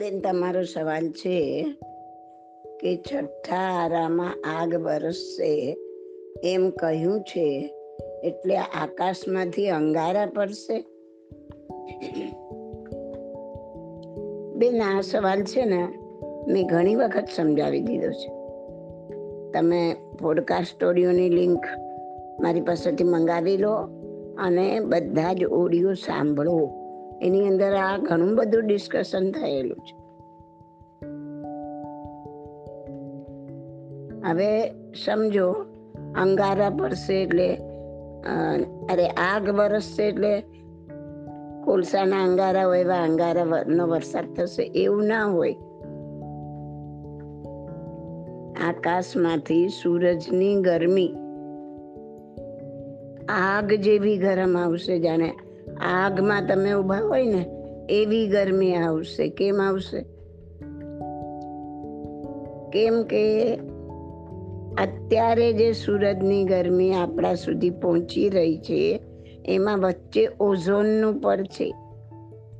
બેન, તમારો સવાલ છે કે છઠ્ઠા આરામાં આગ વરસશે એમ કહ્યું છે, એટલે આકાશમાંથી અંગારા પડશે? બેન, આ સવાલ છે ને મેં ઘણી વખત સમજાવી દીધો છે. તમે પોડકાસ્ટ સ્ટોરીઓની લિંક મારી પાસેથી મંગાવી લો અને બધા જ ઓડિયો સાંભળો. એની અંદર આ ઘણું બધું ડિસ્કશન થયેલું છે. હવે સમજો, અંગારા પડશે એટલે અરે આગ વરસશે એટલે કોલસાના અંગારા હોય એવા અંગારા નો વરસાદ થશે એવું ના હોય. આકાશમાંથી સૂરજની ગરમી. આગ જેવી ગરમ આવશે જાણે આગમાં તમે ઊભા હોય ને, એવી ગરમી આવશે. કેમ આવશે? કેમ કે અત્યારે જે સૂરજની ગરમી આપણા સુધી પહોંચી રહી છે, એમાં વચ્ચે ઓઝોનનું પડ છે.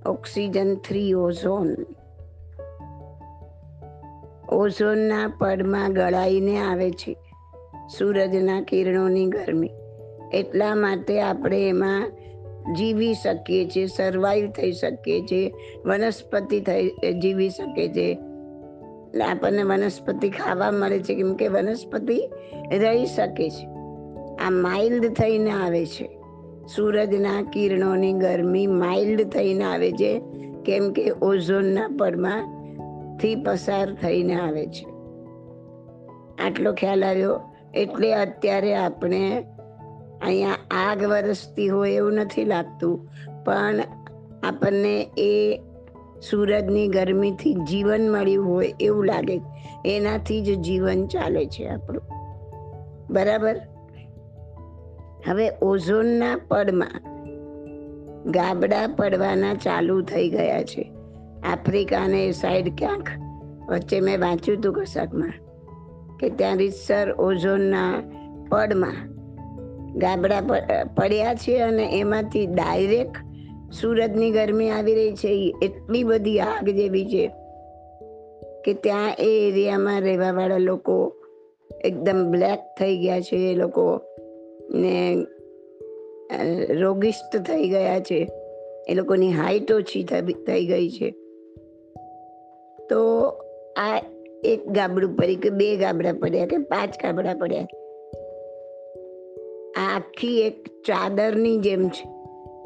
Oxygen three ozone. ઓઝોનના પડમાં ગળાઈને આવે છે સૂરજના કિરણોની ગરમી. એટલા માટે આપણે એમાં જીવી શકીએ છીએ સર્વાઈવ થઈ શકીએ છીએ, વનસ્પતિ થઈ જીવી શકે છે એટલે આપણને વનસ્પતિ ખાવા મળે છે કેમ કે વનસ્પતિ રહી શકે છે. આ માઇલ્ડ થઈને આવે છે. સૂરજના કિરણોની ગરમી માઇલ્ડ થઈને આવે છે, કેમ કે ઓઝોનના પડમાંથી પસાર થઈને આવે છે. આટલો ખ્યાલ આવ્યો. એટલે અત્યારે આપણે અહીંયા આગ વરસતી હોય એવું નથી લાગતું, પણ આપણને એ સૂરજની ગરમીથી જીવન મળ્યું હોય એવું લાગે. એનાથી જ જીવન ચાલે છે આપણું. બરાબર? હવે ઓઝોનના પડમાં ગાબડા પડવાના ચાલુ થઈ ગયા છે. આફ્રિકાને સાઈડ ક્યાંક? વચ્ચે મેં વાંચ્યું હતું કશાકમાં, કે ત્યાં રીતસર ઓઝોનના પડમાં ગાબડા પડ્યા છે અને એમાંથી ડાયરેક્ટ સુરતની ગરમી આવી રહી છે. એટલી બધી આગ જેવી છે કે ત્યાં એ એરિયામાં રહેવાવાળા લોકો એકદમ બ્લેક થઈ ગયા છે. એ લોકો ને રોગિષ્ટ થઈ ગયા છે. એ લોકોની હાઈટ ઓછી થઈ ગઈ છે. તો આ એક ગાબડું પડી કે બે ગાબડા પડ્યા કે પાંચ ગાબડા પડ્યા આ આખી એક ચાદરની જેમ છે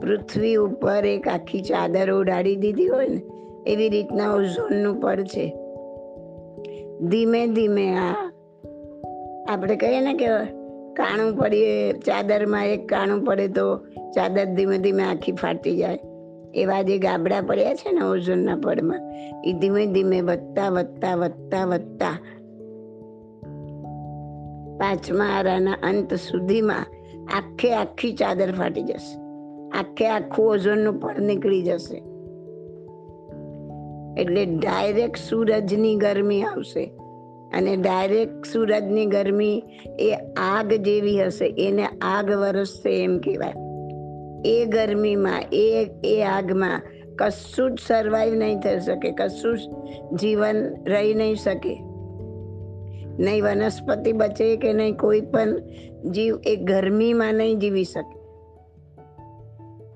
પૃથ્વી ઉપર એક આખી ચાદર ઉડાડી દીધી હોય ને, એવી રીતના ઓઝોનનું પડ છે. ધીમે ધીમે આ, આપણે કહીએ ને કે કાણું પડીએ, ચાદરમાં એક કાણું પડે તો ચાદર ધીમે ધીમે આખી ફાટી જાય. એવા જે ગાબડા પડ્યા છે ને ઓઝોનના પડમાં, એ ધીમે ધીમે વધતા વધતા વધતા વધતા પાંચમા આરાના અંત સુધીમાં આખે આખી ચાદર ફાટી જશે. આખે આખું ઓઝોનનું પડ નીકળી જશે. એટલે ડાયરેક્ટ સૂરજની ગરમી આવશે. અને ડાયરેક્ટ સૂરજની ગરમી એ આગ જેવી હશે. એને આગ વરસશે એમ કહેવાય. એ ગરમીમાં, એ એ આગમાં કશું જ સર્વાઈવ નહીં થઈ શકે. કશું જ જીવન રહી નહીં શકે. નહીં, વનસ્પતિ બચે કે નહીં, કોઈ પણ જીવ એ ગરમીમાં નહીં જીવી શકે.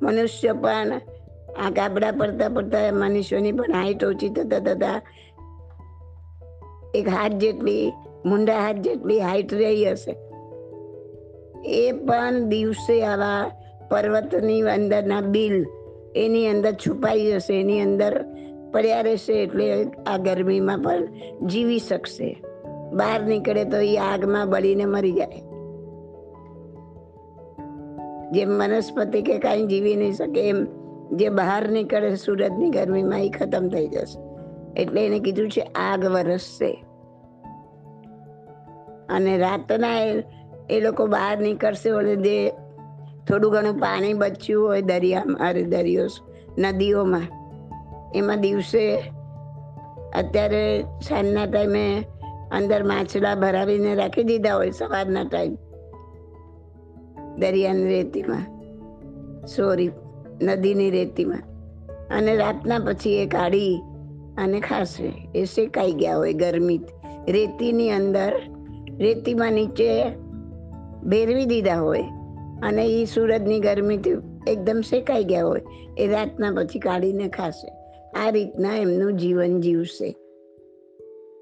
મનુષ્ય પણ આ ગાબડા પડતા પડતા મનુષ્યની પણ હાઈટ ઓછી થતા થતા એક હાથ જેટલી, મુંડા હાથ જેટલી હાઈટ રહી હશે. એ પણ દિવસે આવા પર્વતની અંદરના બિલ એની અંદર છુપાઈ જશે, એની અંદર પડ્યા રહેશે એટલે આ ગરમીમાં પણ જીવી શકશે. બહાર નીકળે તો એ આગમાં બળીને મરી જાય. જેમ વનસ્પતિ કે કાંઈ જીવી નહીં શકે, એમ જે બહાર નીકળે સુરતની ગરમીમાં એ ખતમ થઈ જશે. એટલે એને કીધું છે આગ વરસશે. અને રાતના એ- લોકો બહાર નીકળશે એટલે જે થોડું ઘણું પાણી બચ્યું હોય દરિયામાં, અરે દરિયો નદીઓમાં, એમાં દિવસે અત્યારે સાંજના ટાઈમે અંદર માછલા ભરાવીને રાખી દીધા હોય સવારના ટાઈમ દરિયાની રેતીમાં. સોરી, નદીની રેતીમાં. અને રાતના પછી એ કાઢી અને ખાશે. એ શેકાઈ ગયા હોય ગરમી રેતીની અંદર, રેતીમાં નીચે ભેરવી દીધા હોય અને એ સૂરજની ગરમીથી એકદમ શેકાઈ ગયા હોય. એ રાતના પછી કાઢીને ખાશે. આ રીતના એમનું જીવન જીવશે.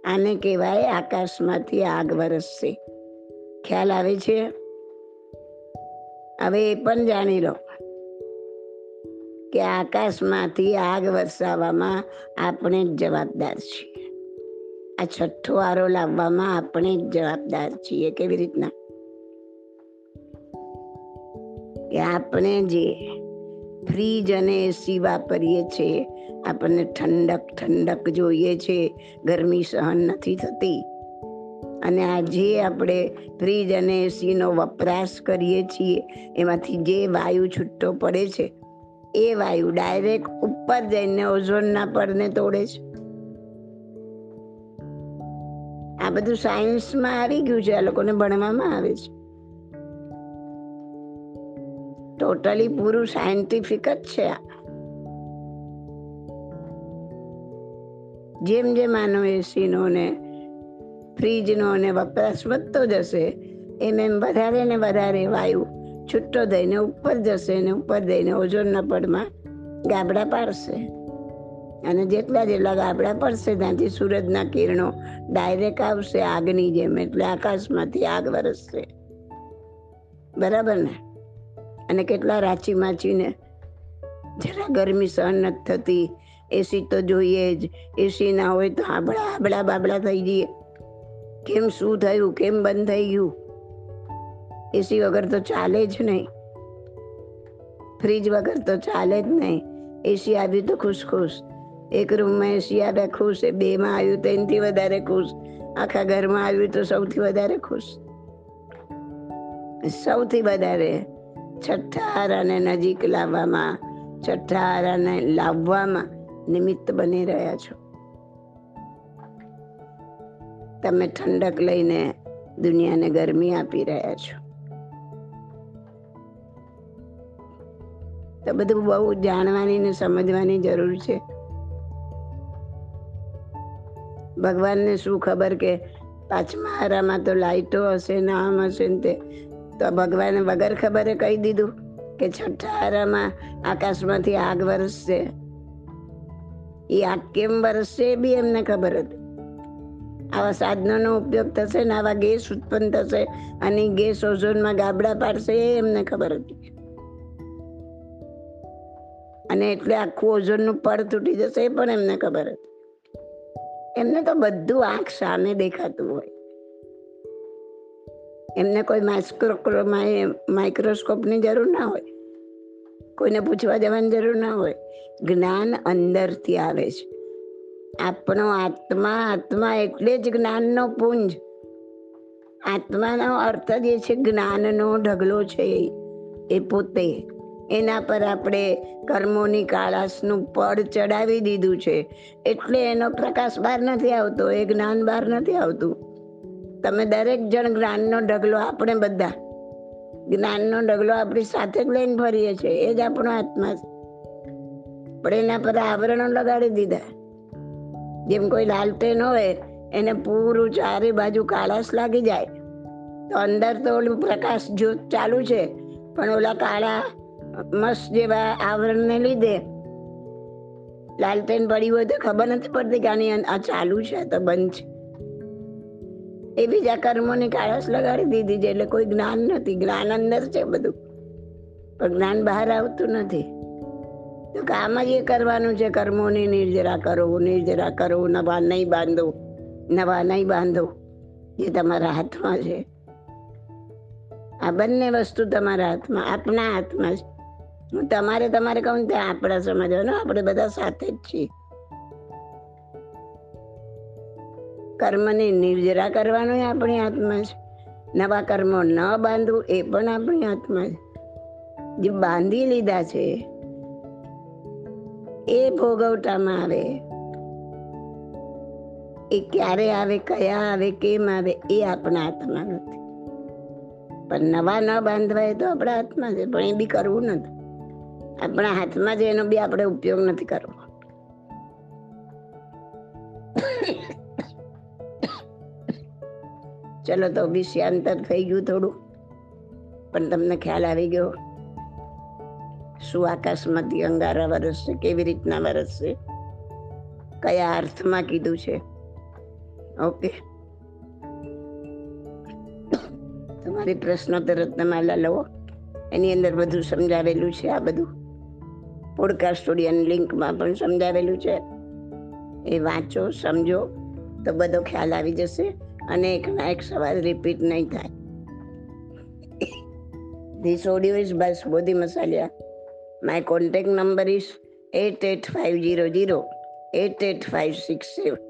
આને કહેવાય આકાશમાંથી આગ વરસશે. ખ્યાલ આવે છે? હવે એ પણ જાણી લો કે આકાશમાંથી આગ વરસાવવામાં આપણે જ જવાબદાર છીએ. આ છઠ્ઠો આરો લાવવામાં આપણે જ જવાબદાર છીએ કેવી રીતના? કે આપણે જે ફ્રીજ અને એસી વાપરીએ છીએ આપણને ઠંડક ઠંડક જોઈએ છે. ગરમી સહન નથી થતી. અને આજે આપણે ફ્રીજ અને એસીનો વપરાશ કરીએ છીએ, એમાંથી જે વાયુ છૂટો પડે છે, એ વાયુ ડાયરેક્ટ ઉપર જઈને ઓઝોનના પડને તોડે છે. આ બધું સાયન્સમાં આવી ગયું છે, આ લોકોને ભણવામાં આવે છે. ટોટલી પૂરું સાયન્ટિફિક જ છે આ. જેમ જેમ આનો એસીનો ને ફ્રીજનો ને વપરાશ વધતો જશે એમ એમ વધારે ને વધારે વાયુ છૂટો દઈને ઉપર જશે ને ઉપર દઈને ઓઝોનના પડમાં ગાબડા પાડશે. અને જેટલા જેટલા ગાબડા પડશે, ત્યાંથી સૂરજના કિરણો ડાયરેક્ટ આવશે આગની જેમ, એટલે આકાશમાંથી આગ વરસશે. બરાબર ને? અને કેટલા રાચી માચીને જરા ગરમી સહન નથી થતી એસી તો જોઈએ જ. એસી ના હોય તો આબળા આબળા બાબળા થઈ જઈએ. કેમ શું થયું? કેમ બંધ થઈ ગયું? એસી વગર તો ચાલે જ નહીં. ફ્રીજ વગર તો ચાલે જ નહીં. એસી આવ્યું તો ખુશ ખુશ એક રૂમમાં એસી આવ્યા ખુશ, એ બેમાં આવ્યું તો એનાથી વધારે ખુશ. આખા ઘરમાં આવ્યું તો સૌથી વધારે ખુશ. સૌથી વધારે છઠ્ઠા હારાને નજીક લાવવામાં, છઠ્ઠા હારાને લાવવામાં નિમિત્ત બની રહ્યા છો. તમે ઠંડક લઈને દુનિયાને ગરમી આપી રહ્યા છો. તો બધું બહુ જાણવાની ને સમજવાની જરૂર છે. ભગવાનને શું ખબર કે પાંચમા હારામાં તો લાઈટો હશે ને આમ હશે ને તે. તો ભગવાને વગર ખબરે કહી દીધું કે છઠ્ઠા હારામાં આકાશમાંથી આગ વરસશે. એ આ કેમ વરસશે એ બી એમને ખબર હતી. આવા સાધનોનો ઉપયોગ થશે ને આવા ગેસ ઉત્પન્ન થશે અને ગેસ ઓઝોનમાં ગાબડા પાડશે એ એમને ખબર હતી. અને એટલે આખું ઓઝોનનું પડ તૂટી જશે એ પણ એમને ખબર હતી. એમને તો બધું આંખ સામે દેખાતું હોય. એમને કોઈ માઇક્રો માઇક્રોસ્કોપની જરૂર ના હોય. કોઈને પૂછવા જવાની જરૂર ના હોય. જ્ઞાન અંદરથી આવે છે. આપણો આત્મા આત્મા એટલે જ જ્ઞાનનો પુંજ. આત્માનો અર્થ જ છે, જ્ઞાનનો ઢગલો છે એ. પોતે. એના પર આપણે કર્મોની કાળાશનું પડ ચડાવી દીધું છે. એટલે એનો પ્રકાશ બહાર નથી આવતો, એ જ્ઞાન બહાર નથી આવતું. તમે દરેક જણ જ્ઞાનનો ઢગલો આપણે બધા. જ્ઞાનનો ઢગલો આપણી સાથે જ લઈને ફરીએ છીએ. એ જ આપણો આત્મા છે. પણ એના પર આવરણો લગાડી દીધા. જેમ કોઈ લાલટેન હોય, એને પૂરું ચારે બાજુ કાળાશ લાગી જાય. તો અંદર તો ઓલું પ્રકાશ જ્યોત ચાલુ છે, પણ ઓલા કાળા મસ્ત જેવા આવરણને લીધે લાલટેન પડી હોય તો ખબર નથી પડતી કે આની આ ચાલુ છે તો બંધ છે. એ બીજા કર્મોની કાળાશ લગાડી દીધી છે, એટલે કોઈ જ્ઞાન નથી, જ્ઞાન અંદર છે બધું. પણ જ્ઞાન બહાર આવતું નથી. તો કામ જ એ કરવાનું છે કર્મોની નિર્જરા કરો નિર્જરા કરો નવા નહીં બાંધો નવા નહીં બાંધો જે તમારા હાથમાં છે. આ બંને વસ્તુ તમારા હાથમાં, આપના હાથમાં છે. હું તમારે તમારે કહું ત્યાં આપણા સમજવાનો આપણે બધા સાથે જ છીએ. કર્મને નિર્જરા કરવાનું આપણી હાથમાં છે. નવા કર્મો ન બાંધવું એ પણ આપણી હાથમાં છે. જે બાંધી લીધા છે એ ભોગવટામાં આવે એ ક્યારે આવે, કયા આવે, કેમ આવે, એ આપણા હાથમાં નથી. પણ નવા ન બાંધવાય તો આપણા હાથમાં છે પણ એ બી કરવું નથી. આપણા હાથમાં છે એનો બી આપણે ઉપયોગ નથી કરવો. ચલો તો બી શાંતર થઈ ગયું થોડું, પણ તમને ખ્યાલ આવી ગયો. શું આકાશમાંથી અંગારા વરસશે, કેવી રીતના વરસશે? કયા અર્થમાં કીધું છે? ઓકે. તમારી પ્રશ્નોત્તર રત્નમાલા લો એની અંદર બધું સમજાવેલું છે આ બધું. પોડકાસ્ટ સ્ટુડિયોની લિંકમાં પણ સમજાવેલું છે. એ વાંચો, સમજો, તો બધો ખ્યાલ આવી જશે અને એકના એક સવાલ રિપીટ નહીં થાય. This audio is by Bodhi Masaliya my contact number is eight eight five zero zero eight eight five six seven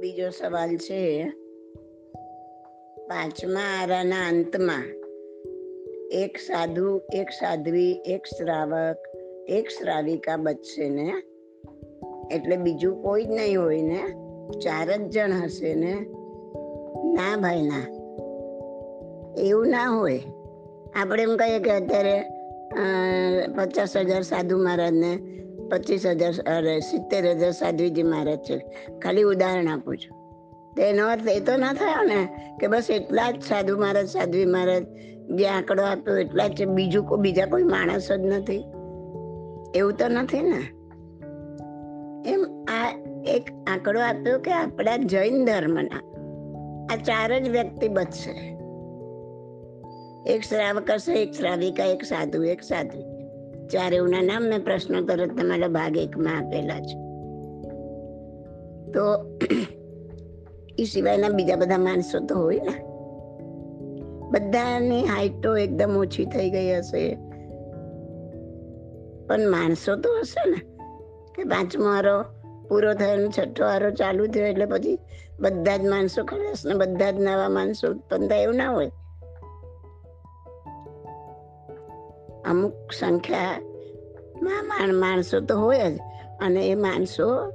બીજો સવાલ છે, પાંચમા આરાના અંતમાં એક સાધુ, એક સાધ્વી, એક શ્રાવક, એક શ્રાવિકા બચશે ને? એટલે બીજું કોઈ જ નહીં હોય ને. ચાર જ જણ હશે ને. ના ભાઈ, ના. એવું ના હોય. આપણે એમ કહીએ કે અત્યારે પચાસ હજાર સાધુ મહારાજને પચીસ હજાર, અરે, સિત્તેર હજાર સાધ્વીજી મહારાજ છે. ખાલી ઉદાહરણ આપું છું. તેનો અર્થ એ તો ના થયો ને કે બસ એટલા જ સાધુ મહારાજ, સાધ્વી મહારાજ જે આંકડો આપ્યો એટલા જ છે. બીજું કોઈ, બીજા કોઈ માણસ જ નથી. એવું તો નથી ને. એમ આ એક આંકડો આપ્યો કે આપણા જૈન ધર્મના. આ ચાર જ વ્યક્તિ બચશે એક શ્રાવક હશે, એક શ્રાવિકા, એક સાધુ, એક સાધ્વી. ચાર એવના નામ મેં પ્રશ્નોત્તર તમારા ભાગ એકમાં આપેલા છે. તો એ સિવાયના બીજા બધા માણસો તો હોય ને. બધાની હાઈટો એકદમ ઓછી થઈ ગઈ હશે. પણ માણસો તો હશે ને. કે પાંચમો હારો પૂરો થયો છઠ્ઠો હારો ચાલુ થયો એટલે પછી બધા જ માણસો ખલાસ ને બધા જ નવા માણસો ઉત્પન્ન થાય એવું ના હોય. અમુક સંખ્યામાં માણસો તો હોય જ અને એ માણસો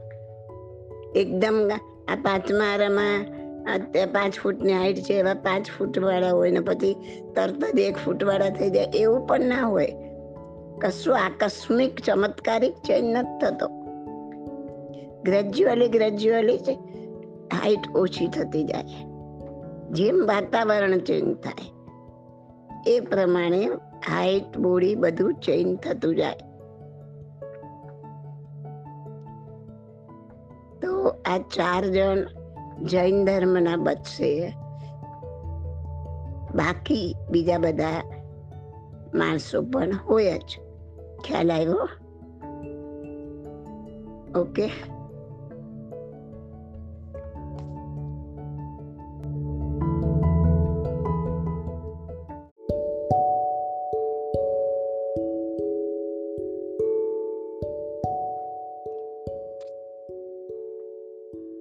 એકદમ આ પાંચમા આરામાં તે પાંચ ફૂટની હાઈટ છે એવા પાંચ ફૂટવાળા હોય ને પછી તરત જ એક ફૂટવાળા થઈ જાય એવું પણ ના હોય. કશું આકસ્મિક ચમત્કારિક ચેન્જ નથી થતો. ગ્રેજ્યુઅલી ગ્રેજ્યુઅલી હાઈટ ઓછી થતી જાય. જેમ વાતાવરણ ચેન્જ થાય, એ પ્રમાણે હાઈટ બોડી બધું ચેન્જ થતું જાય. તો આ ચાર જણ જૈન ધર્મના બચશે. બાકી બીજા બધા માણસો પણ હોય જ. ખ્યાલ આવ્યો? ઓકે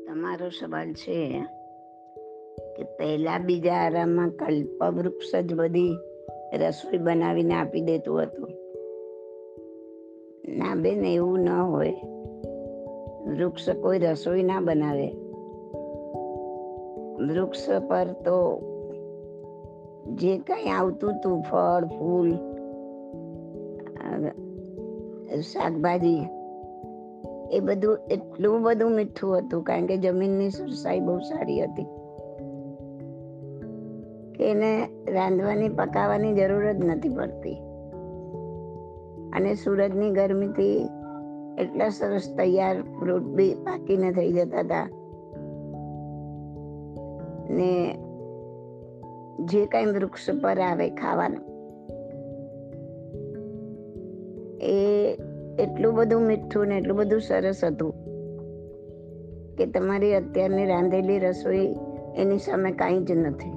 તમારો સવાલ છે કે પહેલા બીજા આરામમાં કલ્પવૃક્ષ જ બધી રસોઈ બનાવીને આપી દેતું હતું. ના બેન એવું ન હોય. વૃક્ષ કોઈ રસોઈ ના બનાવે. વૃક્ષ પર તો જે કંઈ આવતું હતું ફળ, ફૂલ શાકભાજી, એ બધું, એટલું બધું મીઠું હતું કારણ કે જમીનની સરસાઈ બહુ સારી હતી. કે એને રાંધવાની, પકાવવાની જરૂર જ નથી પડતી. અને સૂરજની ગરમીથી એટલા સરસ તૈયાર ફ્રૂટ બી પાકીને થઈ જતા હતા. ને જે કાંઈ વૃક્ષ પર આવે ખાવાનું, એ એટલું બધું મીઠું ને એટલું બધું સરસ હતું કે તમારી અત્યારની રાંધેલી રસોઈ એની સામે કાંઈ જ નથી.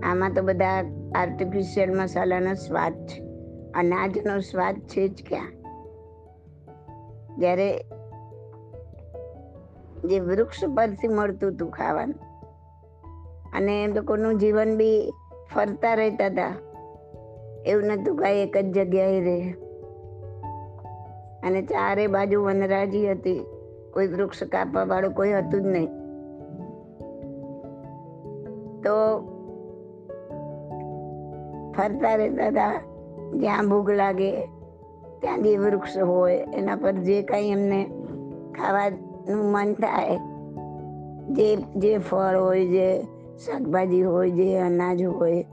આમાં તો બધા આર્ટિફિશિયલ મસાલાનો સ્વાદ છે. અનાજનો સ્વાદ છે જ ક્યાં? જ્યારે જે વૃક્ષ પરથી મળતું હતું ખાવાનું, અને એ લોકોનું જીવન બી ફરતા રહેતા હતા. એવું નતું કાંઈ એક જ જગ્યાએ રહે. અને ચારે બાજુ વનરાજી હતી. કોઈ વૃક્ષ કાપવા વાળું કોઈ હતું જ નહીં. તો ફરતા રહેતા હતા. જ્યાં ભૂખ લાગે, ત્યાં જે વૃક્ષ હોય, એના પર જે કાંઈ એમને ખાવાનું મન થાય, જે જે ફળ હોય, જે શાકભાજી હોય, જે અનાજ હોય,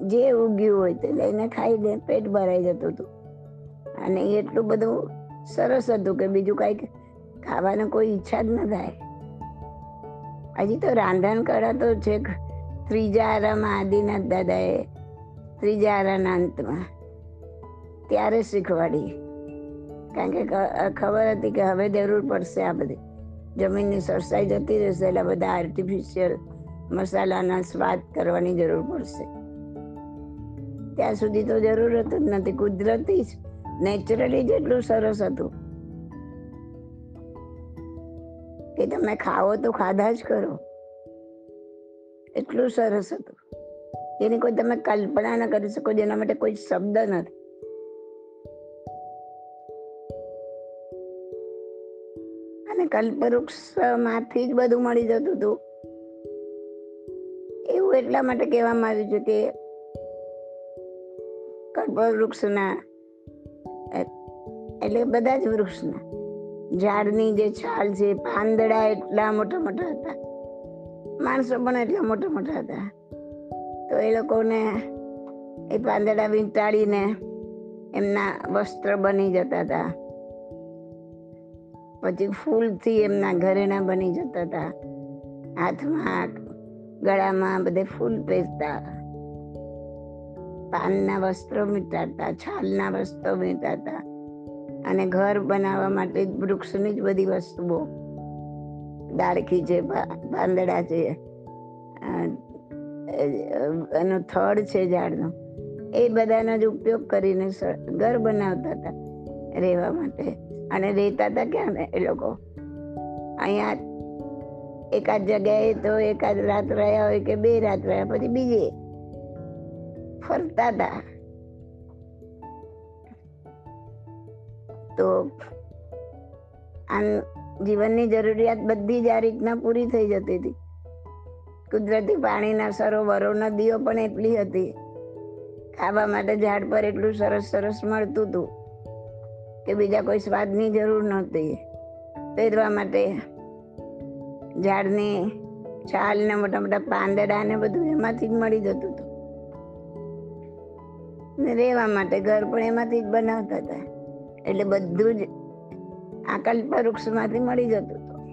જે ઉગ્યું હોય, તે લઈને ખાઈ લે પેટ ભરાઈ જતું હતું. અને એટલું બધું સરસ હતું કે બીજું કાંઈક ખાવાની કોઈ ઈચ્છા જ ન થાય. હજી તો રાંધણ કળા તો છે ત્રીજા આરામાં આદિનાથ દાદાએ, ત્રીજા આરાના અંતમાં ત્યારે શીખવાડી કારણ કે ખબર હતી કે હવે જરૂર પડશે આ બધી. જમીનની સરસાઈ જતી રહેશે એટલે બધા આર્ટિફિશિયલ મસાલાના સ્વાદ કરવાની જરૂર પડશે. ત્યાં સુધી તો જરૂરત જ નથી, કુદરતી જ નેચરલી જ એટલું સરસ હતું. કે તમે ખાઓ તો ખાધા જ કરો. એટલું સરસ હતું. જેની કોઈ તમે કલ્પના ન કરી શકો, જેના માટે કોઈ શબ્દ નથી. કલ્પવૃક્ષમાંથી જ બધું મળી જતું હતું. એવું એટલા માટે કહેવામાં આવ્યું છે કે કલ્પવૃક્ષના, એટલે બધા જ વૃક્ષના, ઝાડની જે છાલ છે, પાંદડા એટલા મોટા મોટા હતા. માણસો પણ એટલા મોટા મોટા હતા. તો એ લોકોને એ પાંદડા વીંટાળીને એમના વસ્ત્ર બની જતા હતા. પછી ફૂલથી એમના ઘરેણા બની જતા હતા. હાથમાં ગળામાં બધે ફૂલ પહેરતા પાનના વસ્ત્રો વીંટાળતા છાલના વસ્ત્રો વીંટાળતા અને ઘર બનાવવા માટે વૃક્ષની જ બધી વસ્તુઓ. દાળખી છે પાંદડા છે એનો થડ છે ઝાડનો. એ બધાનો જ ઉપયોગ કરીને ઘર બનાવતા હતા રહેવા માટે. અને રહેતા હતા ક્યાં ને એ લોકો? અહીંયા એકાદ જગ્યાએ તો એકાદ રાત રહ્યા હોય કે બે રાત રહ્યા, પછી બીજે ફરતા હતા. તો આમ જીવનની જરૂરિયાત બધી જ આ રીતના પૂરી થઈ જતી હતી. કુદરતી પાણીના સરોવરો નદીઓ પણ એટલી હતી. ખાવા માટે ઝાડ પર એટલું સરસ સરસ મળતું હતું. કે બીજા કોઈ સ્વાદની જરૂર નહોતી. પહેરવા માટે ઝાડની છાલ ને મોટા મોટા પાંદડા ને બધું એમાંથી જ મળી જતું હતું. ને રહેવા માટે ઘર પણ એમાંથી જ બનાવતા હતા. એટલે બધું જ આ કલ્પવૃક્ષમાંથી મળી જતું હતું.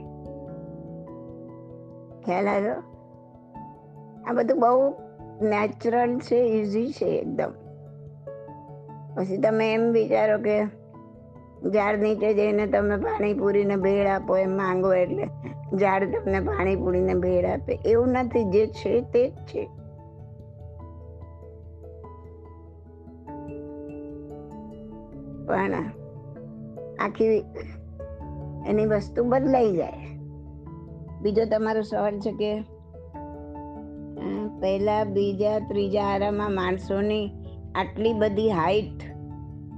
ખ્યાલ આવ્યો? આ બધું બહુ નેચરલ છે ઇઝી છે, એકદમ. પછી તમે એમ વિચારો કે ઝાડ નીચે જઈને તમે પાણીપુરીને ભેળ આપો એમ માંગો એટલે ઝાડ તમને પાણીપુરીને ભેળ આપે. એવું નથી, જે છે તે જ છે. પણ આખી એની વસ્તુ બદલાઈ જાય. બીજો તમારો સવાલ છે કે પહેલા, બીજા, ત્રીજા આરામાં માણસોની આટલી બધી હાઈટ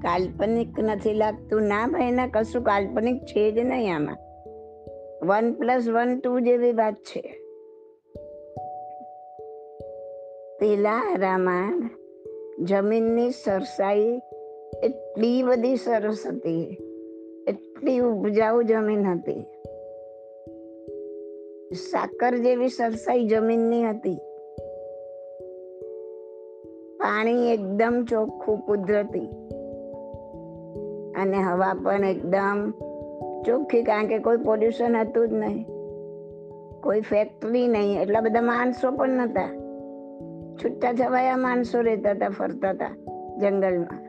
કાલ્પનિક નથી લાગતું. ના ભાઈ ના કશું કાલ્પનિક છે જ નહીં આમાં. વન પ્લસ વન ટુ જેવી વાત છે. પેલા આરામાં જમીનની સરસાઈ એટલી બધી સરસ હતી. એટલી ઉપજાઉ જમીન હતી. સાકર જેવી સરસાઈ જમીનની હતી. પાણી એકદમ ચોખ્ખું કુદરતી. અને હવા પણ એકદમ ચોખ્ખી, કારણ કે કોઈ પોલ્યુશન હતું જ નહીં. કોઈ ફેક્ટરી નહીં, એટલા બધા માણસો પણ નહોતા. છૂટા છવાયા માણસો રહેતા હતા, ફરતા હતા જંગલમાં.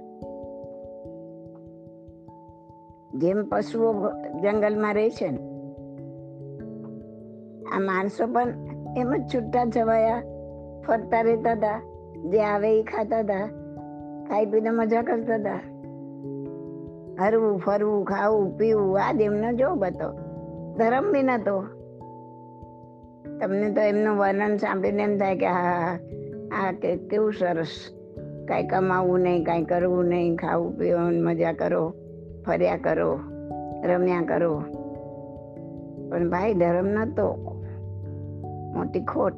જેમ પશુઓ જંગલમાં રહે છે ને, આ માણસો પણ એમ જ છૂટા છવાયા, ફરતા રહેતા હતા, જે આવે એ ખાતા હતા, ખાઈ પીને મજા કરતા હતા. હરવું, ફરવું, ખાવું, પીવું, આ એમનો જો બતો ધર્મ બી નતો તમને તો એમનું વર્ણન સાંભળીને એમ થાય કે હા આ કે કેવું સરસ. કાંઈ કમાવું નહીં, કાંઈ કરવું નહીં, ખાવું પીવું મજા કરો, ફર્યા કરો, રમ્યા કરો. પણ ભાઈ, ધર્મ નતો. મોટી ખોટ.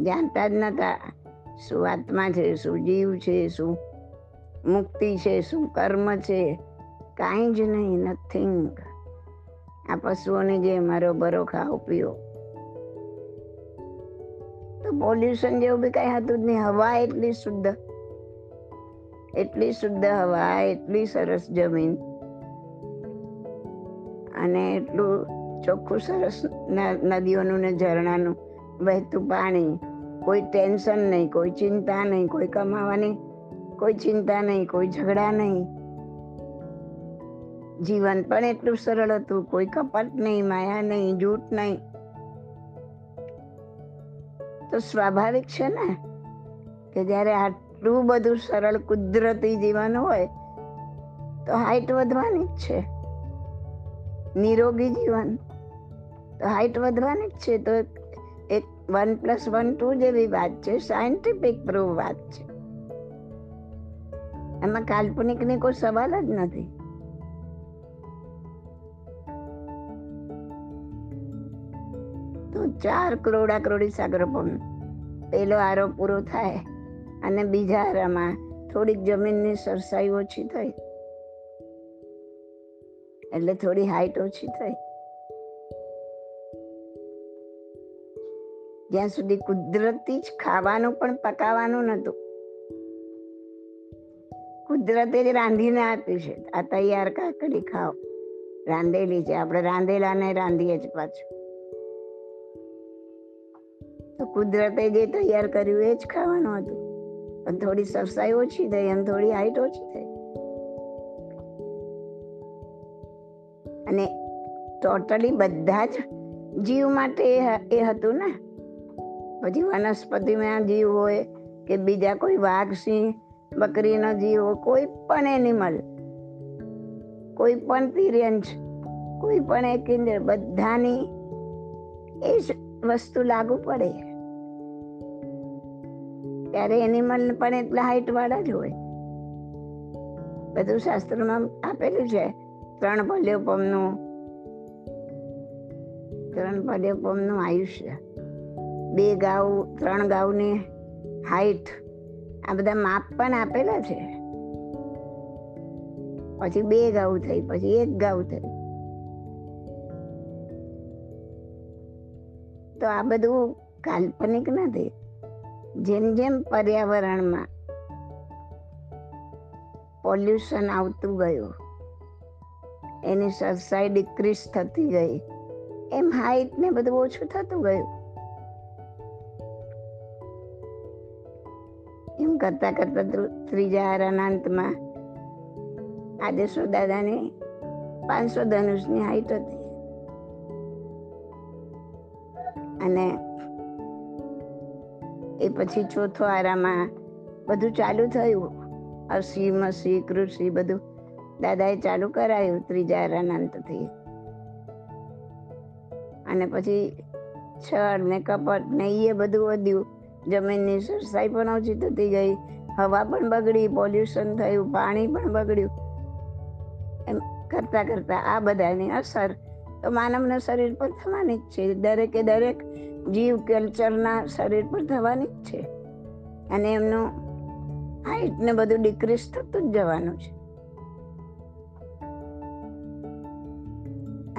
જાણતા જ નતા. શું આત્મા છે, શું જીવ છે, શું મુક્તિ છે, શું કર્મ છે, કાંઈ જ નહીં નથિંગ આ પશુઓને જે મારો બરો ખાઓ પીઓ તો પોલ્યુશન જેવું બી કઈ હતું જ નહીં. હવા એટલી શુદ્ધ એટલી શુદ્ધ હવા, એટલી સરસ જમીન. અને એટલું ચોખ્ખું સરસ નદીઓનું ને ઝરણાનું વહેતું પાણી. કોઈ ટેન્શન નહીં, કોઈ ચિંતા નહીં, કોઈ કમાવાની કોઈ ચિંતા નહીં, કોઈ ઝઘડા નહીં. જીવન પણ એટલું સરળ હતું, કોઈ કપટ નહીં, માયા નહીં, જૂઠ નહીં. તો સ્વાભાવિક છે ને કે જ્યારે આટલું બધું સરળ કુદરતી જીવન હોય, તો હાઈટ વધવાની જ છે. નિરોગી જીવન, તો હાઈટ વધવાની જ છે. તો એક વન પ્લસ વન ટુ જેવી વાત છે સાયન્ટિફિક પ્રૂવ વાત છે. એમાં કાલ્પનિકની કોઈ સવાલ જ નથી. તો ચાર કરોડા કરોડી સાગર પણ પેલો આરો પૂરો થાય અને બીજા આરામાં થોડીક જમીનની સરસાઈ ઓછી થઈ. એટલે થોડી હાઈટ ઓછી થઈ. જ્યાં સુધી કુદરતી જ ખાવાનું પણ પકાવવાનું નતું કુદરતે જ રાંધીને આપી છે. આ તૈયાર કાકડી ખાઓ. રાંધેલી છે. આપણે રાંધેલા ને રાંધીએ જ પાછું. તો કુદરતે જે તૈયાર કર્યું એ જ ખાવાનું હતું. પણ થોડી સરસાઈ ઓછી થઈ એમ થોડી હાઈટ ઓછી થઈ. અને ટોટલી બધા જ જીવ માટે એ હતું ને. પછી વનસ્પતિમાં જીવ હોય કે બીજા કોઈ વાઘ, સિંહ બકરીનો જીવ કોઈ પણ એનિમલ કોઈ પણ તિર્યંશ કોઈ પણ એક ઇન્દ્ર બધાની એ જ વસ્તુ લાગુ પડે. ત્યારે એનિમલ પણ એટલા હાઈટ વાળા જ હોય. બધું શાસ્ત્રમાં આપેલું છે. ત્રણ પલ્યોપમનું ત્રણ પલ્યોપમનું આયુષ્ય. બે ગાઉ, ત્રણ ગાઉની હાઈટ આ બધા માપ પણ આપેલા છે. પછી બે ગાઉ થઈ, પછી એક ગાઉ થઈ. તો આ બધું કાલ્પનિક નથી. જેમ જેમ પર્યાવરણમાં પોલ્યુશન આવતું ગયું, એની સરસાઈ ડિક્રીઝ થતી ગઈ, એમ હાઈટ ને બધું ઓછું થતું ગયું. કરતા કરતા ત્રીજા હારાના આદેશો દાદાની પાંચસો ધનુષની હાઈટ હતી. અને એ પછી ચોથો આરામાં બધું ચાલુ થયું. અસી મસી કૃષિ બધું દાદાએ ચાલુ કરાયું ત્રીજા આરાના અંતથી. અને પછી છળ ને કપટ ને એ બધું વધ્યું. જમીનની સરસાઈ પણ ઓછી થતી ગઈ. હવા પણ બગડી પોલ્યુશન થયું, પાણી પણ બગડ્યું. એમ કરતા કરતા આ બધાની અસર તો માનવના શરીર પર થવાની જ છે. દરેકે દરેક જીવ કલ્ચરના શરીર પર થવાની જ છે. અને એમનું હાઈટ ને બધું ડિક્રીઝ થતું જ જવાનું છે.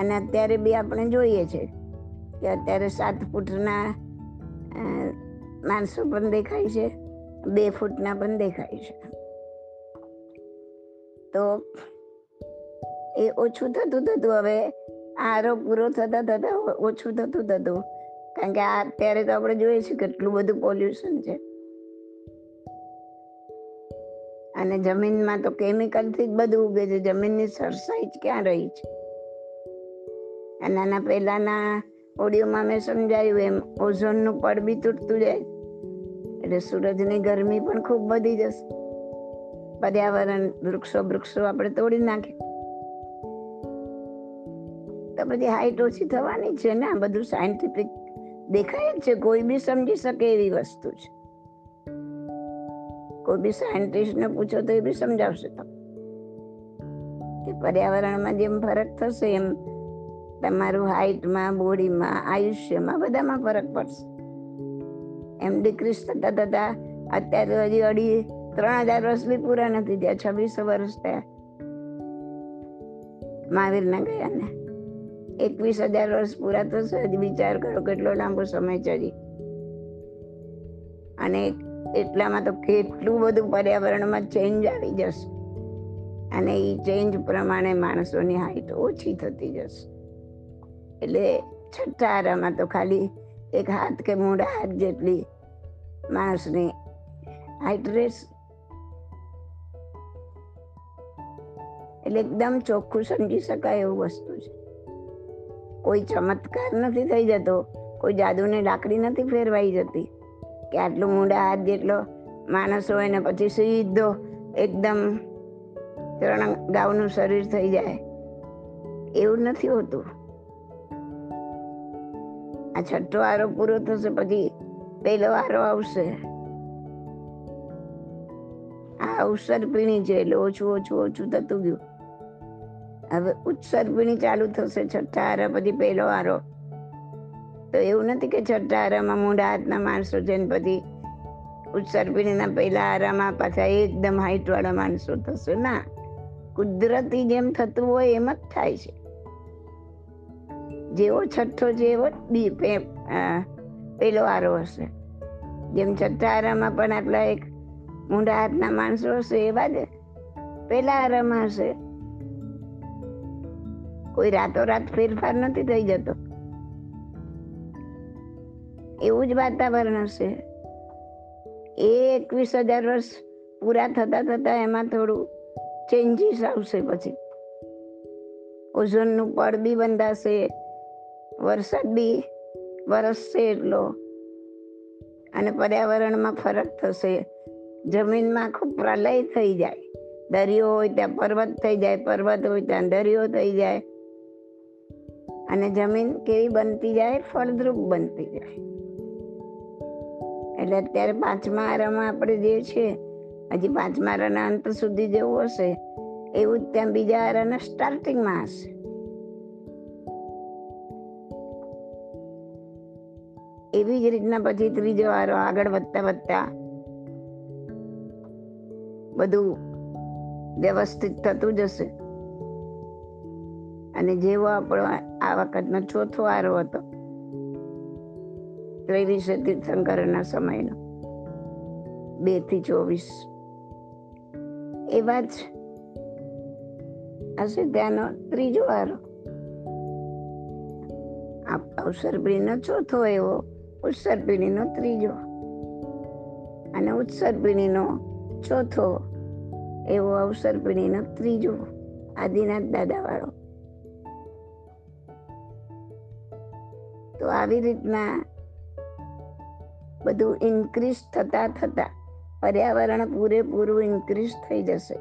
અને અત્યારે બી આપણે જોઈએ છે કે અત્યારે સાત ફૂટના માણસો પણ દેખાય છે, બે ફૂટના પણ દેખાય છે. તો એ ઓછું થતું થતું હવે આરોપ પૂરો થતા થતા ઓછું થતું થતું, કારણ કે આ અત્યારે તો આપણે જોઈએ છીએ કેટલું બધું પોલ્યુશન છે. અને જમીનમાં તો કેમિકલથી જ બધું ઉગે છે, જમીનની સરસાઈ જ ક્યાં રહી છે? અને નાના પહેલાના ઓડિયોમાં મેં સમજાયું એમ ઓઝોનનું પડ બી તૂટતું જાય એટલે સૂરજની ગરમી પણ ખૂબ વધી જશે. પર્યાવરણ, વૃક્ષો વૃક્ષો આપણે તોડી નાખીએ તો પછી હાઈટ ઓછી થવાની છે ને? આ બધું સાયન્ટિફિક દેખાય જ છે. કોઈ બી સમજી શકે એવી વસ્તુ છે. કોઈ બી સાયન્ટિસ્ટને પૂછો તો એ બી સમજાવશે તમે કે પર્યાવરણમાં જેમ ફરક થશે એમ તમારું હાઈટમાં, બોડીમાં, આયુષ્યમાં બધામાં ફરક પડશે. એમ ડિક્રીઝ થતા થતા અત્યારે તો હજી અઢી, ત્રણ હજાર વર્ષ બી પૂરા નથી થયા, છવ્વીસો વર્ષ થયા. મહાવીરના ગયા ને. એકવીસ હજાર વર્ષ પૂરા થશે હજી વિચાર કરો કેટલો લાંબો સમય હજી અને એટલામાં તો કેટલું બધું પર્યાવરણમાં ચેન્જ આવી જશે. અને એ ચેન્જ પ્રમાણે માણસોની હાઈટ ઓછી થતી જશે. એટલે છઠ્ઠા આરામાં તો ખાલી એક હાથ કે મોઢા હાથ જેટલી માણસની રહેશે એટલે એકદમ ચોખ્ખું સમજી શકાય એવું વસ્તુ છે. કોઈ ચમત્કાર નથી થઈ જતો, કોઈ જાદુની લાકડી નથી ફેરવાઈ જતી, કે આટલું મોઢા હાથ જેટલો માણસ હોય ને પછી સીધો એકદમ ત્રણ ગાઉનું શરીર થઈ જાય. એવું નથી હોતું. આ છઠ્ઠો આરોપ પૂરો થશે પછી પેલો વારો આવશે. આ ઉત્સર્પિણી પીણી છે એટલે ઓછું ઓછું ઓછું થતું ગયું. હવે ઉત્સર્પિણી ચાલુ થશે છઠ્ઠા હારા પછી પેલો વારો. તો એવું નથી કે છઠ્ઠા હારામાં મોઢા હાથના માણસો છે ને પછી ઉત્સર્પિણીના પહેલા હારામાં પાછા એકદમ હાઇટ વાળા માણસો થશે. ના, કુદરતી જેમ થતું હોય એમ જ થાય છે. જેવો છઠ્ઠો જેવો જ પેલો વારો હશે. જેમ છઠ્ઠા આરામાં પણ આટલા એક ઊંડા હાથના માણસો હશે એવા જ પેલા આરામાં હશે. કોઈ રાતોરાત ફેરફાર નથી થઈ જતો. એવું જ વાતાવરણ હશે. એ એકવીસ હજાર વર્ષ પૂરા થતા થતા એમાં થોડું ચેન્જીસ આવશે પછી. ઓઝોનનું પડ બી બંધાશે. વરસાદ બી વરસશે એટલો. અને પર્યાવરણમાં ફરક થશે. જમીનમાં આખો પ્રલય થઈ જાય. દરિયો હોય ત્યાં પર્વત થઈ જાય, પર્વત હોય ત્યાં દરિયો થઈ જાય. અને જમીન કેવી બનતી જાય? ફળદ્રુપ બનતી જાય. એટલે અત્યારે પાંચમા આરામાં આપણે જે છે, હજી પાંચમા આરાના અંત સુધી જેવું હશે, એવું જ ત્યાં બીજા આરાના સ્ટાર્ટિંગમાં હશે. એવી જ રીતના પછી ત્રીજો આરો આગળ વધતા વધતા બધું વ્યવસ્થિત થતું જશે. અને જેવો આપણો આ વખતનો ચોથો આરો હતો, ત્રેવીસ તીર્થંકરના સમયનો બેથી ચોવીસ એવા જ હશે ત્યાંનો ત્રીજો આરો બ્રિનો ચોથો એવો ઉત્સર પીઢીનો ત્રીજો અને ઉત્સર્પિણીનો ચોથો એવો અવસર્પિણીનો ત્રીજો આદિનાથ દાદાવાળો. તો આવી રીતના બધું ઇન્ક્રીઝ થતા થતા પર્યાવરણ પૂરેપૂરું ઇન્ક્રીઝ થઈ જશે.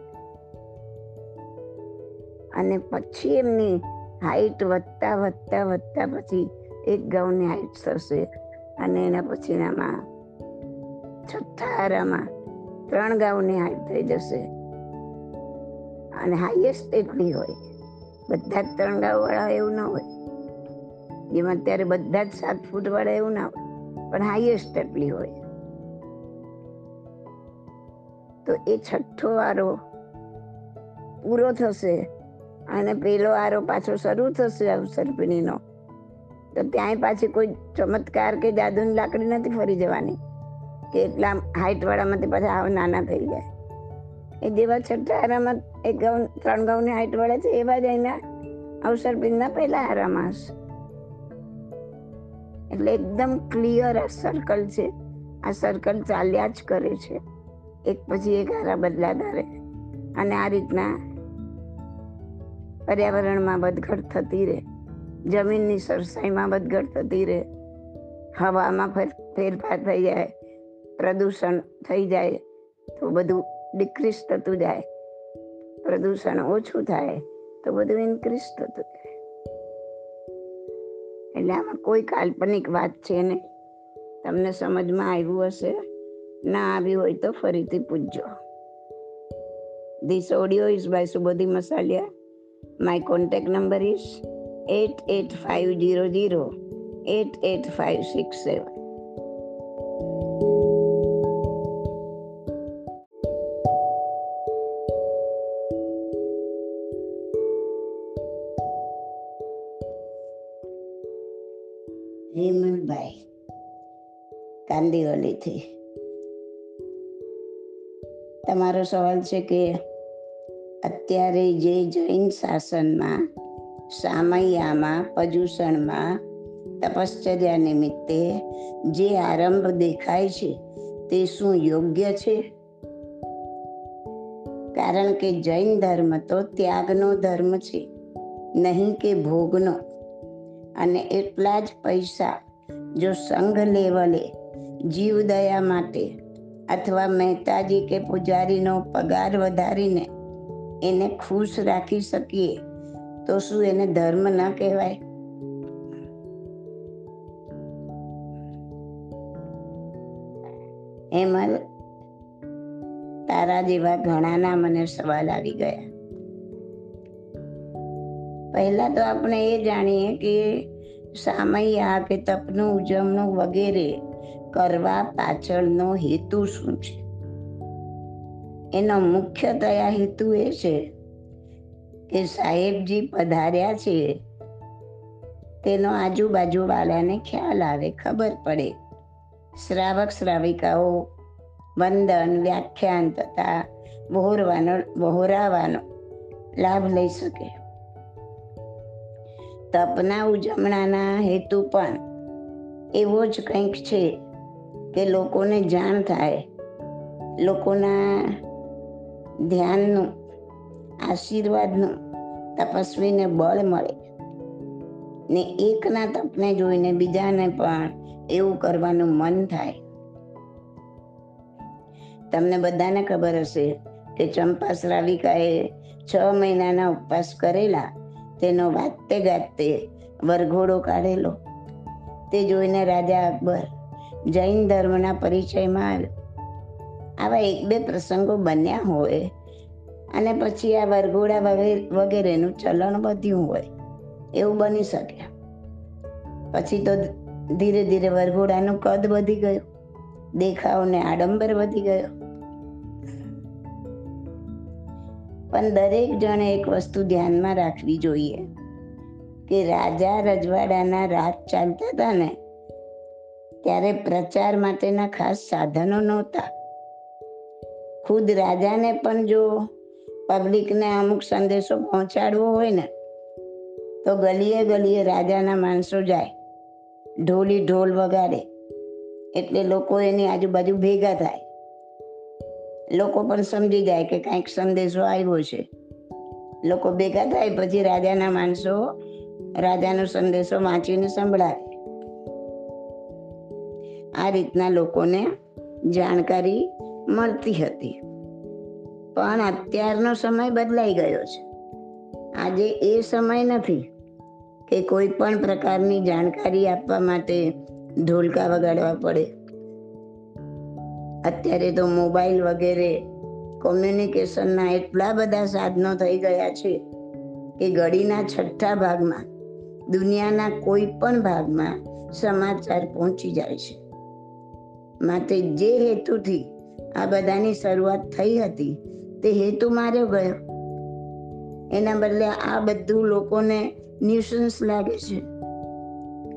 અને પછી એમની હાઈટ વધતા વધતા વધતા પછી એક ગાઉની હાઈટ થશે. અને એના પછીનામાં છઠ્ઠા આરામાં ત્રણ ગાઉની હાઈટ થઈ જશે. અને હાઈએસ્ટ એટલી હોય. બધા જ ત્રણ ગાઉ વાળા એવું ના હોય. એમાં અત્યારે બધા જ સાત ફૂટ વાળા એવું ના હોય. પણ હાઈએસ્ટ એટલી હોય. તો એ છઠ્ઠો આરો પૂરો થશે. અને પેલો આરો પાછો શરૂ થશે અવસર પીણીનો તો ત્યાંય પાછી કોઈ ચમત્કાર કે જાદુની લાકડી નથી ફરી જવાની, કે એટલા હાઈટ વાળામાંથી પાછા આવ નાના થઈ જાય. એ જેવા છઠ્ઠા હારામાં એક ગૌ, ત્રણ ગાઉની હાઈટ વાળા છે, એવા જ એના અવસર પીણના પહેલા હારામાં હશે. એટલે એકદમ ક્લિયર આ સર્કલ છે, આ સર્કલ ચાલ્યા જ કરે છે. એક પછી એક આરા બદલાતા રહે. અને આ રીતના પર્યાવરણમાં વધઘટ થતી રહે. જમીનની સરસાઈમાં વધઘટ થતી રહે. હવામાં ફેરફાર થઈ જાય, પ્રદૂષણ થઈ જાય, તો બધું ડિક્રીઝ થતું જાય. પ્રદૂષણ ઓછું થાય, તો બધું ઇન્ક્રીઝ થતું જાય. એટલે આમાં કોઈ કાલ્પનિક વાત છે ને તમને સમજમાં આવ્યું હશે? ના આવ્યું હોય તો ફરીથી પૂછજો. This audio is by Subodhi Masaliya my contact number is eight eight five zero zero eight eight five six seven Hemantbhai કાંદીવલીથી તમારો સવાલ છે કે અત્યારે જે જૈન શાસનમાં સામૈયામાં, પજુષણમાં, તપશ્ચર્યા નિમિત્તે જે આરંભ દેખાય છે, તે શું યોગ્ય છે? કારણ કે જૈન ધર્મ તો ત્યાગનો ધર્મ છે, નહીં કે ભોગનો. અને એટલા જ પૈસા જો સંઘ લેવલે જીવદયા માટે અથવા મહેતાજી કે પૂજારીનો પગાર વધારીને એને ખુશ રાખી શકીએ તો શું એને ધર્મ ન કહેવાય? હેમલ તારા જેવા ઘણાના મને સવાલ આવી ગયા. પહેલા તો આપણે એ જાણીએ કે સામૈયા કે તપનું, ઉજવણું વગેરે કરવા પાછળનો હેતુ શું છે? એનો મુખ્યતયા હેતુ એ છે કે સાહેબજી પધાર્યા છે. તેનો આજુબાજુ વાળાને ખ્યાલ આવે, ખબર પડે. શ્રાવક શ્રાવિકાઓ, વંદન, વ્યાખ્યાન તથા વહોરવાનો, વહોરાવાનો લાભ લઈ શકે. તપના ઉજવણાના હેતુ પણ એવો જ કંઈક છે કે લોકોને જાણ થાય, લોકોના ધ્યાનનું, આશીર્વાદનું તપસ્વીને બળ મળે. ને એકના તપને જોઈને બીજાને પણ એવું કરવાનું મન થાય. તમને બધાને ખબર હશે કે ચંપા શ્રાવિકાએ છ મહિનાના ઉપવાસ કરેલા, તેનો વાતે ગાતે વરઘોડો કાઢેલો. તે જોઈને રાજા અકબર જૈન ધર્મના પરિચયમાં આવ્યો. આવા એક બે પ્રસંગો બન્યા હોય અને પછી આ વરઘોડા વગેરેનું ચલણ વધ્યું હોય, એવું બની શકે પછી તો ધીરે ધીરે વરઘોડાનું કદ વધી ગયું, દેખાવને આડંબર વધી ગયો. પણ દરેક જણે એક વસ્તુ ધ્યાનમાં રાખવી જોઈએ, કે રાજા રજવાડાના રાજ ચાલતા હતા ને, ત્યારે પ્રચાર માટેના ખાસ સાધનો નહોતા. ખુદ રાજાને પણ જો પબ્લિકને અમુક સંદેશો પહોંચાડવો હોય ને, તો ગલીએ ગલીએ રાજાના માણસો જાય, ઢોલી ઢોલ વગાડે. એટલે લોકો એની આજુબાજુ ભેગા થાય. લોકો પણ સમજી જાય કે કાંઈક સંદેશો આવ્યો છે. લોકો ભેગા થાય પછી રાજાના માણસો રાજાનો સંદેશો વાંચીને સંભળાવે. આ રીતના લોકોને જાણકારી મળતી હતી. પણ અત્યારનો સમય બદલાઈ ગયો છે. આજે એ સમય નથી કે કોઈ પણ પ્રકારની જાણકારી આપવા માટે ઢોલકા વગાડવા પડે. અત્યારે તો મોબાઈલ વગેરે, કોમ્યુનિકેશનના એટલા બધા સાધનો થઈ ગયા છે કે ઘડીના છઠ્ઠા ભાગમાં, દુનિયાના કોઈ પણ ભાગમાં સમાચાર પહોંચી જાય છે. માટે જે હેતુથી આ બધાની શરૂઆત થઈ હતી તે હેતુ માર્યો ગયો. એના બદલે આ બધું લોકોને ન્યુસન્સ લાગે છે.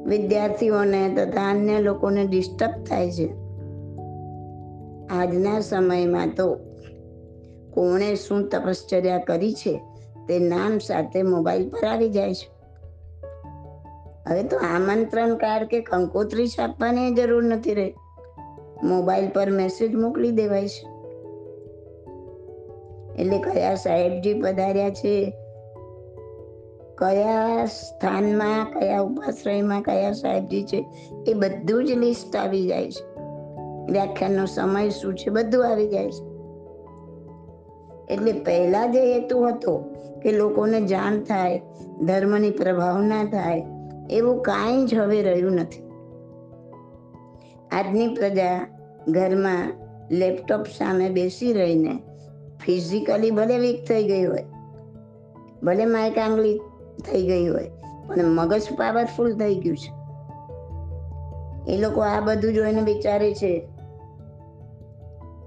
વિદ્યાર્થીઓને તથા અન્ય લોકોને ડિસ્ટર્બ થાય છે. આજના સમયમાં તો કોણે શું તપશ્ચર્યા કરી છે તે નામ સાથે મોબાઈલ પર આવી જાય છે. હવે તો આમંત્રણ કાર્ડ કે કંકોત્રી છાપવાની જરૂર નથી રહી. મોબાઈલ પર મેસેજ મોકલી દેવાય છે. એટલે કયા સાહેબજી પધાર્યા છે? કયા સ્થાનમાં, કયા ઉપાશ્રયમાં કયા સાહેબજી છે? એ બધું જ લિસ્ટ આવી જાય છે. વ્યાખ્યાનનો સમય શું છે? બધું આવી જાય છે. એટલે પહેલા જે હેતુ હતો કે લોકોને જાણ થાય, ધર્મની પ્રભાવના થાય, એવું કાંઈ જ હવે રહ્યું નથી. આજની પ્રજા ઘરમાં લેપટોપ સામે બેસી રહીને ફિઝિકલી ભલે વીક થઈ ગઈ હોય, ભલે માઇક આંગળી થઈ ગઈ હોય, પણ મગજ પાવરફુલ થઈ ગયું છે. એ લોકો આ બધું જોઈને વિચારે છે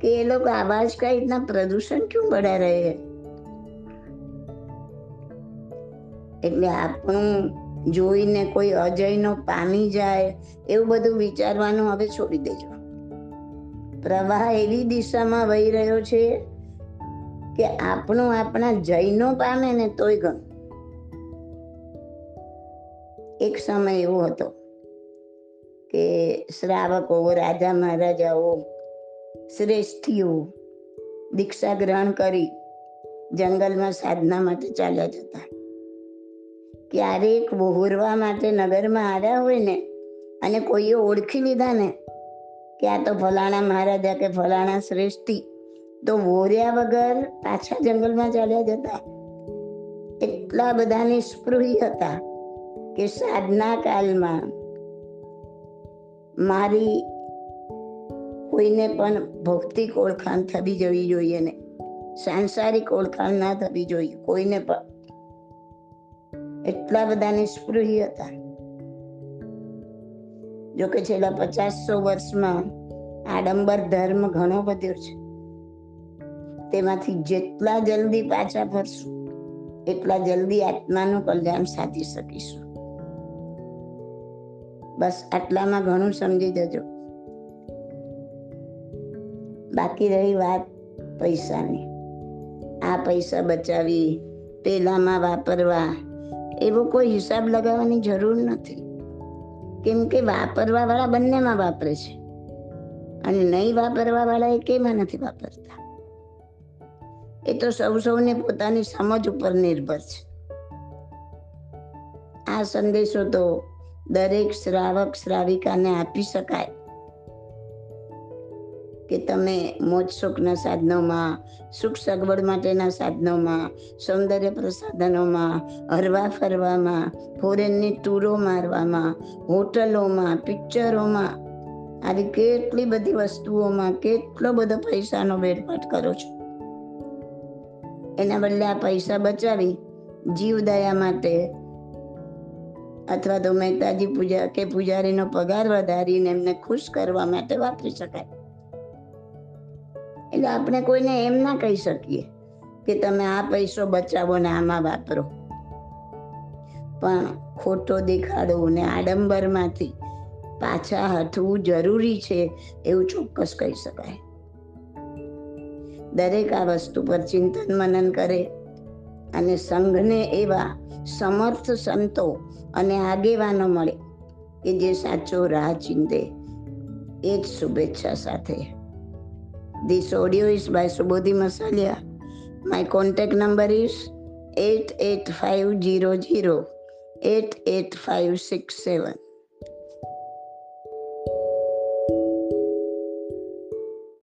કે એ લોકો આવાજ કઈ રીતના પ્રદૂષણ ક્યું બળા રહે એટલે આપણું જોઈને કોઈ અજયનો પામી જાય એવું બધું વિચારવાનું હવે છોડી દેજો. પ્રવાહ એવી દિશામાં વહી રહ્યો છે કે આપણું આપણા જૈનો પામે ને તોય ગણ એક સમય એવો હતો કે શ્રાવકો રાજા મહારાજાઓ શ્રેષ્ઠીઓ દીક્ષા ગ્રહણ કરી, જંગલમાં સાધના માટે ચાલ્યા જતા. ક્યારેક વહોરવા માટે નગરમાં આવ્યા હોય ને, અને કોઈએ ઓળખી લીધા ને કે આ તો ફલાણા મહારાજા કે ફલાણા શ્રેષ્ઠી તો વોર્યા વગર પાછા જંગલમાં ચાલ્યા જતા. એટલા બધા નિષ્પૃહી હતા કે સાધના કાલમાં મારી કોઈને પણ ભૌતિક ઓળખાણ થવી જવી જોઈએ ને. સાંસારિક ઓળખાણ ના થવી જોઈએ, કોઈને પણ. એટલા બધા નિષ્પૃહી હતા. જો કે છેલ્લા પચાસસો વર્ષમાં આડંબર ધર્મ ઘણો વધ્યો છે. તેમાંથી જેટલા જલ્દી પાછા ફરશું, એટલા જલ્દી આત્માનું કલ્યાણ સાધી શકીશું. બસ આટલામાં ઘણું સમજી જજો. બાકી રહી વાત પૈસાની. આ પૈસા બચાવી, પેલામાં વાપરવા, એવો કોઈ હિસાબ લગાવવાની જરૂર નથી. કેમ કે વાપરવા વાળા બંનેમાં વાપરે છે. અને નહીં વાપરવા વાળા એ કેમાં નથી વાપરતા? એ તો સૌ સૌને પોતાની સમજ ઉપર નિર્ભર છે. આ સંદેશો તો દરેક શ્રાવક શ્રાવિકાને આપી શકાય કે તમે મોજ સુખના સાધનોમાં, સુખ સગવડ માટેના સાધનોમાં, સૌંદર્ય પ્રસાધનોમાં, હરવા ફરવામાં, ફોરેનની ટૂરો મારવામાં, હોટલોમાં, પિક્ચરોમાં, આવી કેટલી બધી વસ્તુઓમાં કેટલો બધો પૈસાનો વેડફાટ કરો છો? એના બદલે આ પૈસા બચાવી જીવદયા માટે અથવા તો મહેતાજી પૂજા કે પૂજારીનો પગાર વધારીને એમને ખુશ કરવા માટે વાપરી શકાય. એટલે આપણે કોઈને એમ ના કહી શકીએ કે તમે આ પૈસો બચાવો ને આમાં વાપરો. પણ ખોટો દેખાડો ને આડંબરમાંથી પાછા હટવું જરૂરી છે એવું ચોક્કસ કહી શકાય. દરેક આ વસ્તુ પર ચિંતન મનન કરે અને સંઘને એવા સમર્થ સંતો અને આગેવાનો મળે કે જે સાચો રાહ ચિંતે એ જ શુભેચ્છા સાથે This audio is by Subodhi Masalia. My contact number is 88500 88567.